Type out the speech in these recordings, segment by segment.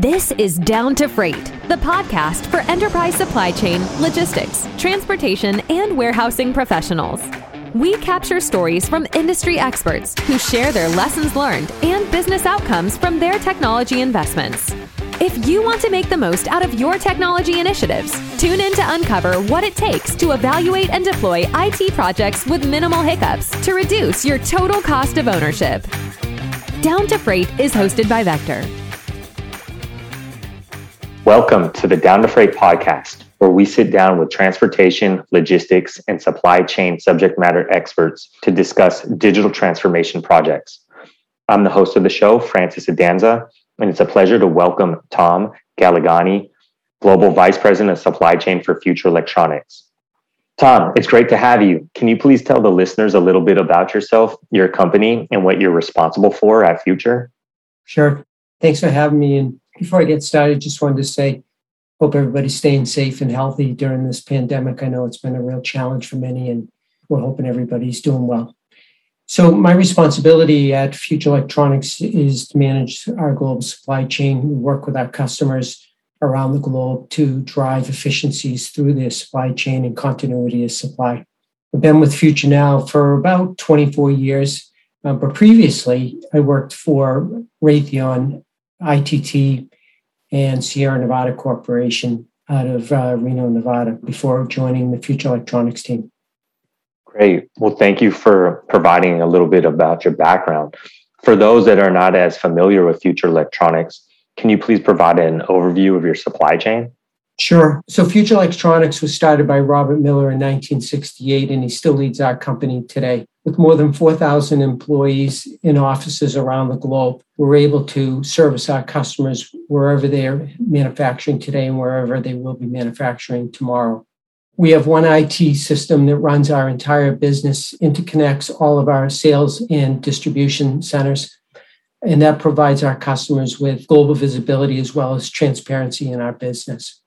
This is Down to Freight, the podcast for enterprise supply chain, logistics, transportation, and warehousing professionals. We capture stories from industry experts who share their lessons learned and business outcomes from their technology investments. If you want to make the most out of your technology initiatives, tune in to uncover what it takes to evaluate and deploy IT projects with minimal hiccups to reduce your total cost of ownership. Down to Freight is hosted by Vector. Welcome to the Down to Freight podcast, where we sit down with transportation, logistics, and supply chain subject matter experts to discuss digital transformation projects. I'm the host of the show, Francis Adanza, and it's a pleasure to welcome Tom Galligani, Global Vice President of Supply Chain for Future Electronics. Tom, it's great to have you. Can you please tell the listeners a little bit about yourself, your company, and what you're responsible for at Future? Sure. Thanks for having me. And before I get started, just wanted to say, hope everybody's staying safe and healthy during this pandemic. I know it's been a real challenge for many, and we're hoping everybody's doing well. So, my responsibility at Future Electronics is to manage our global supply chain. We work with our customers around the globe to drive efficiencies through their supply chain and continuity of supply. I've been with Future now for about 24 years, uh, but previously I worked for Raytheon ITT, and Sierra Nevada Corporation out of uh, Reno, Nevada, before joining the Future Electronics team. Great. Well, thank you for providing a little bit about your background. For those that are not as familiar with Future Electronics, can you please provide an overview of your supply chain? Sure. So, Future Electronics was started by Robert Miller in 1968, and he still leads our company today with more than 4,000 employees in offices around the globe, we're able to service our customers wherever they're manufacturing today and wherever they will be manufacturing tomorrow. We have one IT system that runs our entire business, interconnects all of our sales and distribution centers, and that provides our customers with global visibility as well as transparency in our business.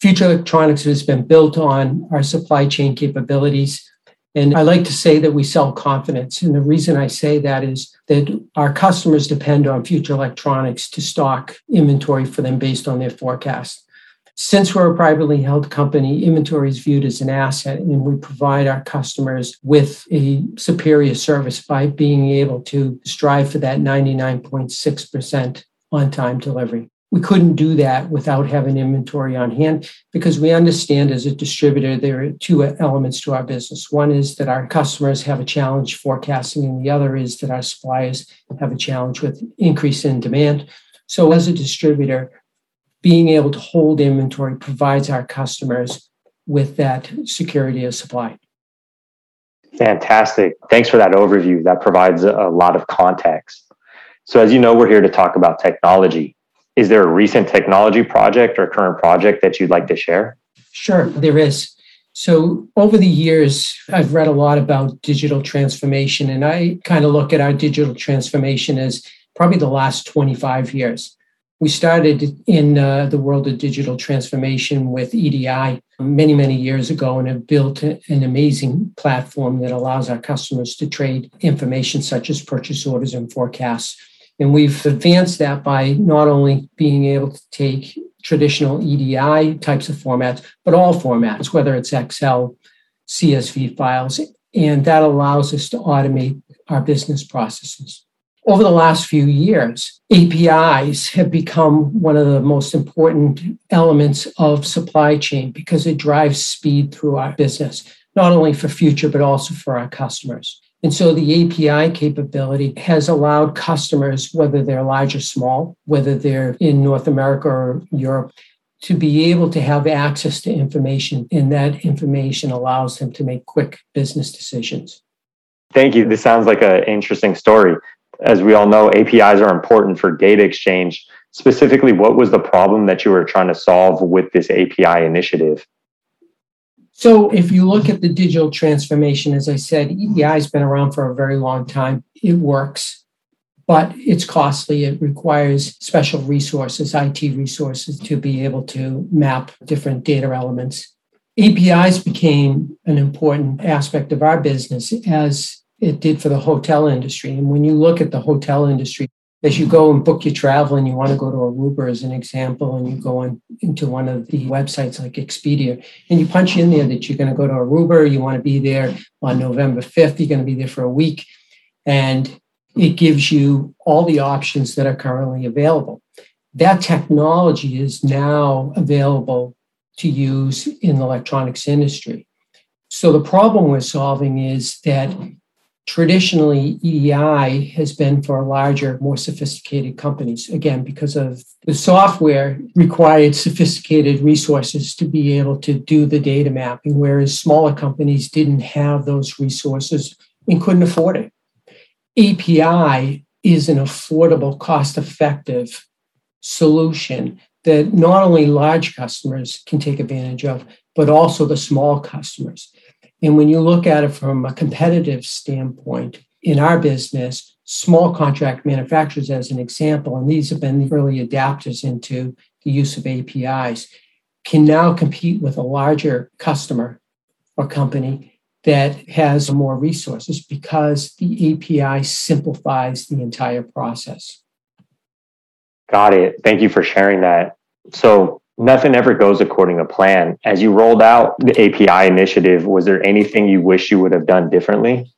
Future Electronics has been built on our supply chain capabilities and I like to say that we sell confidence. And the reason I say that is that our customers depend on future electronics to stock inventory for them based on their forecast. Since we're a privately held company, inventory is viewed as an asset, and we provide our customers with a superior service by being able to strive for that 99.6% on time delivery we couldn't do that without having inventory on hand because we understand as a distributor there are two elements to our business. One is that our customers have a challenge forecasting and the other is that our suppliers have a challenge with increase in demand. So as a distributor being able to hold inventory provides our customers with that security of supply. Fantastic. Thanks for that overview. That provides a lot of context. So as you know we're here to talk about technology is there a recent technology project or current project that you'd like to share? Sure, there is. So, over the years, I've read a lot about digital transformation, and I kind of look at our digital transformation as probably the last 25 years. We started in uh, the world of digital transformation with EDI many, many years ago and have built an amazing platform that allows our customers to trade information such as purchase orders and forecasts and we've advanced that by not only being able to take traditional EDI types of formats, but all formats, whether it's Excel, CSV files, and that allows us to automate our business processes. Over the last few years, APIs have become one of the most important elements of supply chain because it drives speed through our business, not only for future, but also for our customers. And so the API capability has allowed customers, whether they're large or small, whether they're in North America or Europe, to be able to have access to information. And that information allows them to make quick business decisions. Thank you. This sounds like an interesting story. As we all know, APIs are important for data exchange. Specifically, what was the problem that you were trying to solve with this API initiative? So if you look at the digital transformation, as I said, EDI has been around for a very long time. It works, but it's costly. It requires special resources, IT resources, to be able to map different data elements. APIs became an important aspect of our business as it did for the hotel industry. And when you look at the hotel industry, as you go and book your travel and you want to go to Aruba as an example, and you go on into one of the websites like Expedia, and you punch in there that you're going to go to Aruba, you want to be there on November 5th, you're going to be there for a week, and it gives you all the options that are currently available. That technology is now available to use in the electronics industry. So the problem we're solving is that traditionally EDI has been for larger, more sophisticated companies, again, because of the software required sophisticated resources to be able to do the data mapping, whereas smaller companies didn't have those resources and couldn't afford it. API is an affordable, cost effective solution that not only large customers can take advantage of, but also the small customers. And when you look at it from a competitive standpoint, in our business, small contract manufacturers, as an example, and these have been the early adapters into the use of APIs, can now compete with a larger customer or company that has more resources because the API simplifies the entire process. Got it. Thank you for sharing that. So, nothing ever goes according to plan. As you rolled out the API initiative, was there anything you wish you would have done differently?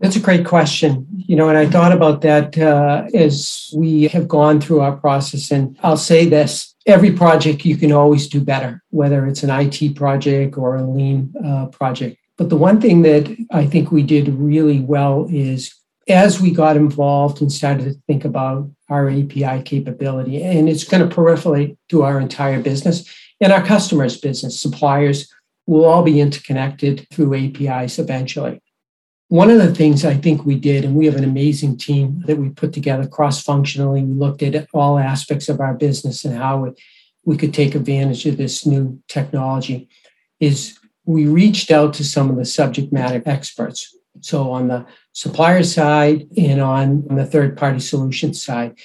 That's a great question. You know, and I thought about that uh, as we have gone through our process. And I'll say this every project you can always do better, whether it's an IT project or a lean uh, project. But the one thing that I think we did really well is as we got involved and started to think about our API capability, and it's going to proliferate to our entire business and our customers' business, suppliers will all be interconnected through APIs eventually. One of the things I think we did, and we have an amazing team that we put together cross functionally, we looked at all aspects of our business and how we could take advantage of this new technology, is we reached out to some of the subject matter experts. So on the supplier side and on, the third party solution side.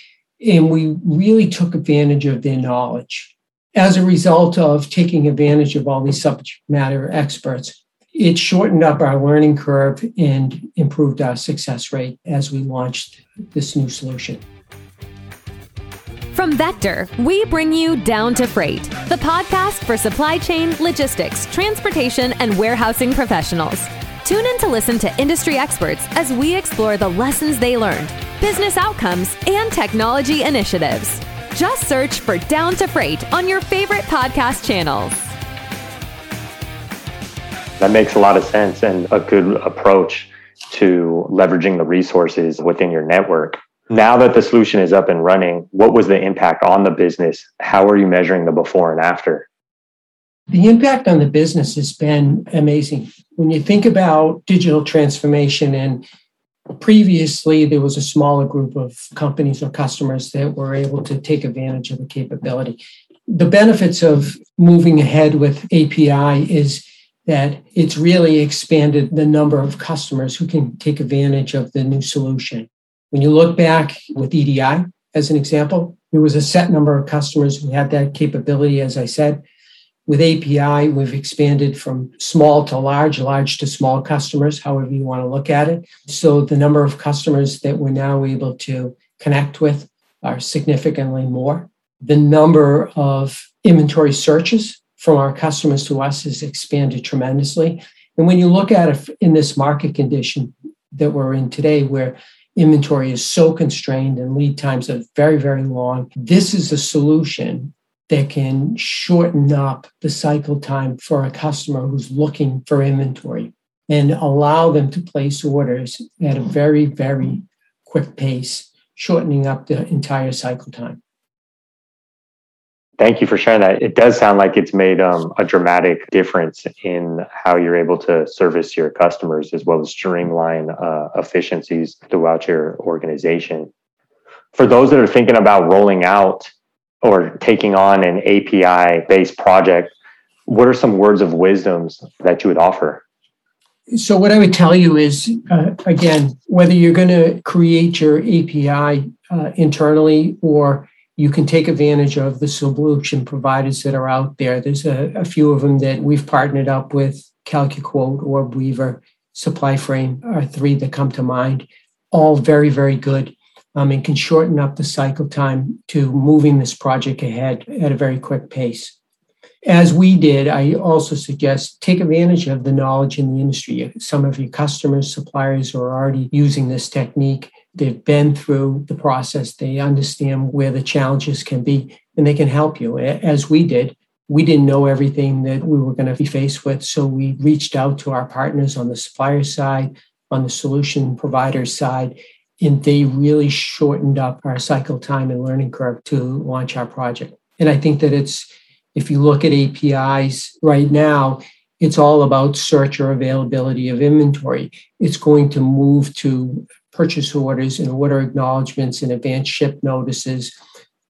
And we really took advantage of their knowledge. As a result of taking advantage of all these subject matter experts, it shortened up our learning curve and improved our success rate as we launched this new solution. From Vector, we bring you Down to Freight, the podcast for supply chain, logistics, transportation, and warehousing professionals. Tune in to listen to industry experts as we explore the lessons they learned, business outcomes, and technology initiatives. Just search for Down to Freight on your favorite podcast channels. That makes a lot of sense and a good approach to leveraging the resources within your network. Now that the solution is up and running, what was the impact on the business? How are you measuring the before and after? The impact on the business has been amazing. When you think about digital transformation, and previously there was a smaller group of companies or customers that were able to take advantage of the capability. The benefits of moving ahead with API is that it's really expanded the number of customers who can take advantage of the new solution. When you look back with EDI, as an example, there was a set number of customers who had that capability, as I said. With API, we've expanded from small to large, large to small customers, however you want to look at it. So the number of customers that we're now able to connect with are significantly more. The number of inventory searches from our customers to us has expanded tremendously. And when you look at it in this market condition that we're in today, where inventory is so constrained and lead times are very, very long, this is a solution that can shorten up the cycle time for a customer who's looking for inventory and allow them to place orders at a very, very quick pace, shortening up the entire cycle time. Thank you for sharing that. It does sound like it's made um, a dramatic difference in how you're able to service your customers as well as streamline uh, efficiencies throughout your organization. For those that are thinking about rolling out or taking on an API based project, what are some words of wisdoms that you would offer? So, what I would tell you is uh, again, whether you're going to create your API uh, internally or you can take advantage of the solution providers that are out there. There's a, a few of them that we've partnered up with CalcuQuote or Weaver, SupplyFrame are three that come to mind. All very, very good. Um, and can shorten up the cycle time to moving this project ahead at a very quick pace. As we did, I also suggest take advantage of the knowledge in the industry. Some of your customers, suppliers are already using this technique. They've been through the process. They understand where the challenges can be and they can help you. As we did, we didn't know everything that we were going to be faced with. So we reached out to our partners on the supplier side, on the solution provider side, and they really shortened up our cycle time and learning curve to launch our project. And I think that it's if you look at APIs right now, it's all about search or availability of inventory. It's going to move to purchase orders and order acknowledgments and advanced ship notices.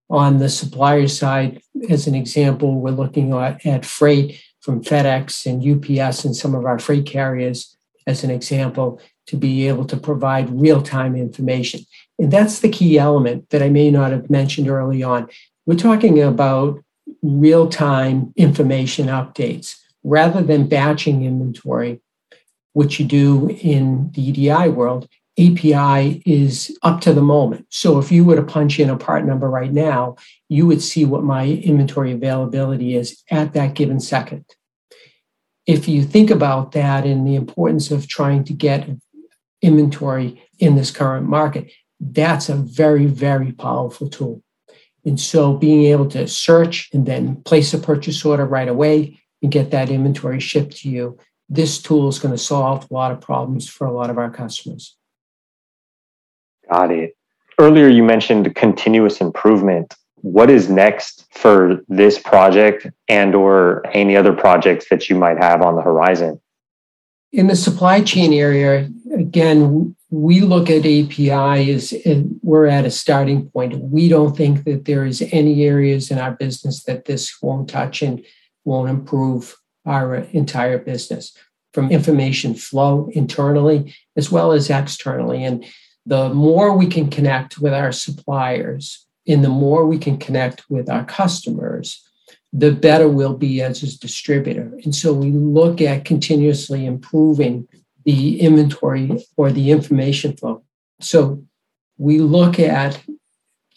On the supplier side, as an example, we're looking at, at freight from FedEx and UPS and some of our freight carriers as an example to be able to provide real time information. And that's the key element that I may not have mentioned early on. We're talking about real time information updates rather than batching inventory, which you do in the EDI world. API is up to the moment. So if you were to punch in a part number right now, you would see what my inventory availability is at that given second. If you think about that and the importance of trying to get inventory in this current market, that's a very, very powerful tool. And so being able to search and then place a purchase order right away and get that inventory shipped to you, this tool is going to solve a lot of problems for a lot of our customers. Got it. Earlier, you mentioned continuous improvement. What is next for this project and or any other projects that you might have on the horizon? In the supply chain area, again, we look at API as we're at a starting point. We don't think that there is any areas in our business that this won't touch and won't improve our entire business from information flow internally as well as externally. And the more we can connect with our suppliers and the more we can connect with our customers, the better we'll be as a distributor. And so we look at continuously improving the inventory or the information flow. So we look at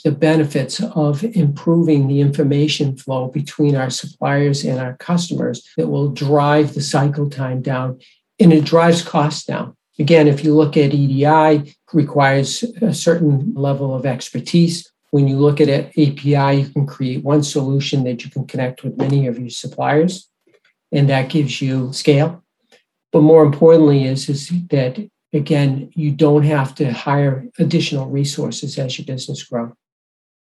the benefits of improving the information flow between our suppliers and our customers that will drive the cycle time down and it drives costs down. Again, if you look at EDI, requires a certain level of expertise. When you look at it, API, you can create one solution that you can connect with many of your suppliers, and that gives you scale. But more importantly, is, is that again, you don't have to hire additional resources as your business grows.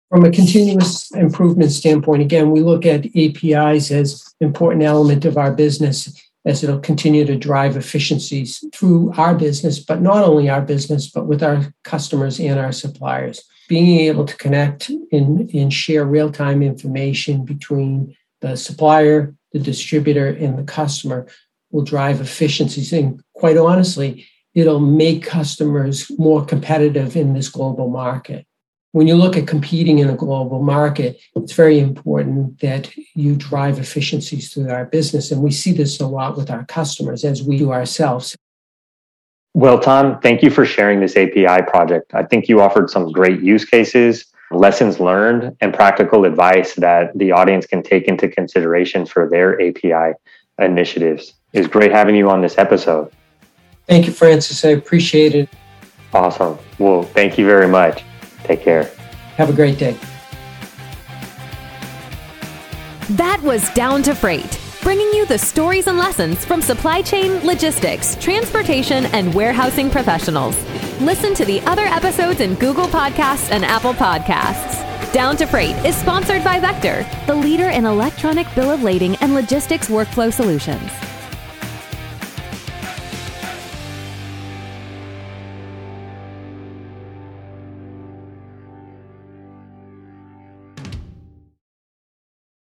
From a continuous improvement standpoint, again, we look at APIs as important element of our business as it'll continue to drive efficiencies through our business, but not only our business, but with our customers and our suppliers. Being able to connect and, and share real time information between the supplier, the distributor, and the customer will drive efficiencies. And quite honestly, it'll make customers more competitive in this global market. When you look at competing in a global market, it's very important that you drive efficiencies through our business. And we see this a lot with our customers as we do ourselves. Well, Tom, thank you for sharing this API project. I think you offered some great use cases, lessons learned, and practical advice that the audience can take into consideration for their API initiatives. It's great having you on this episode. Thank you, Francis. I appreciate it. Awesome. Well, thank you very much. Take care. Have a great day. That was Down to Freight, bringing you the stories and lessons from supply chain, logistics, transportation, and warehousing professionals. Listen to the other episodes in Google Podcasts and Apple Podcasts. Down to Freight is sponsored by Vector, the leader in electronic bill of lading and logistics workflow solutions.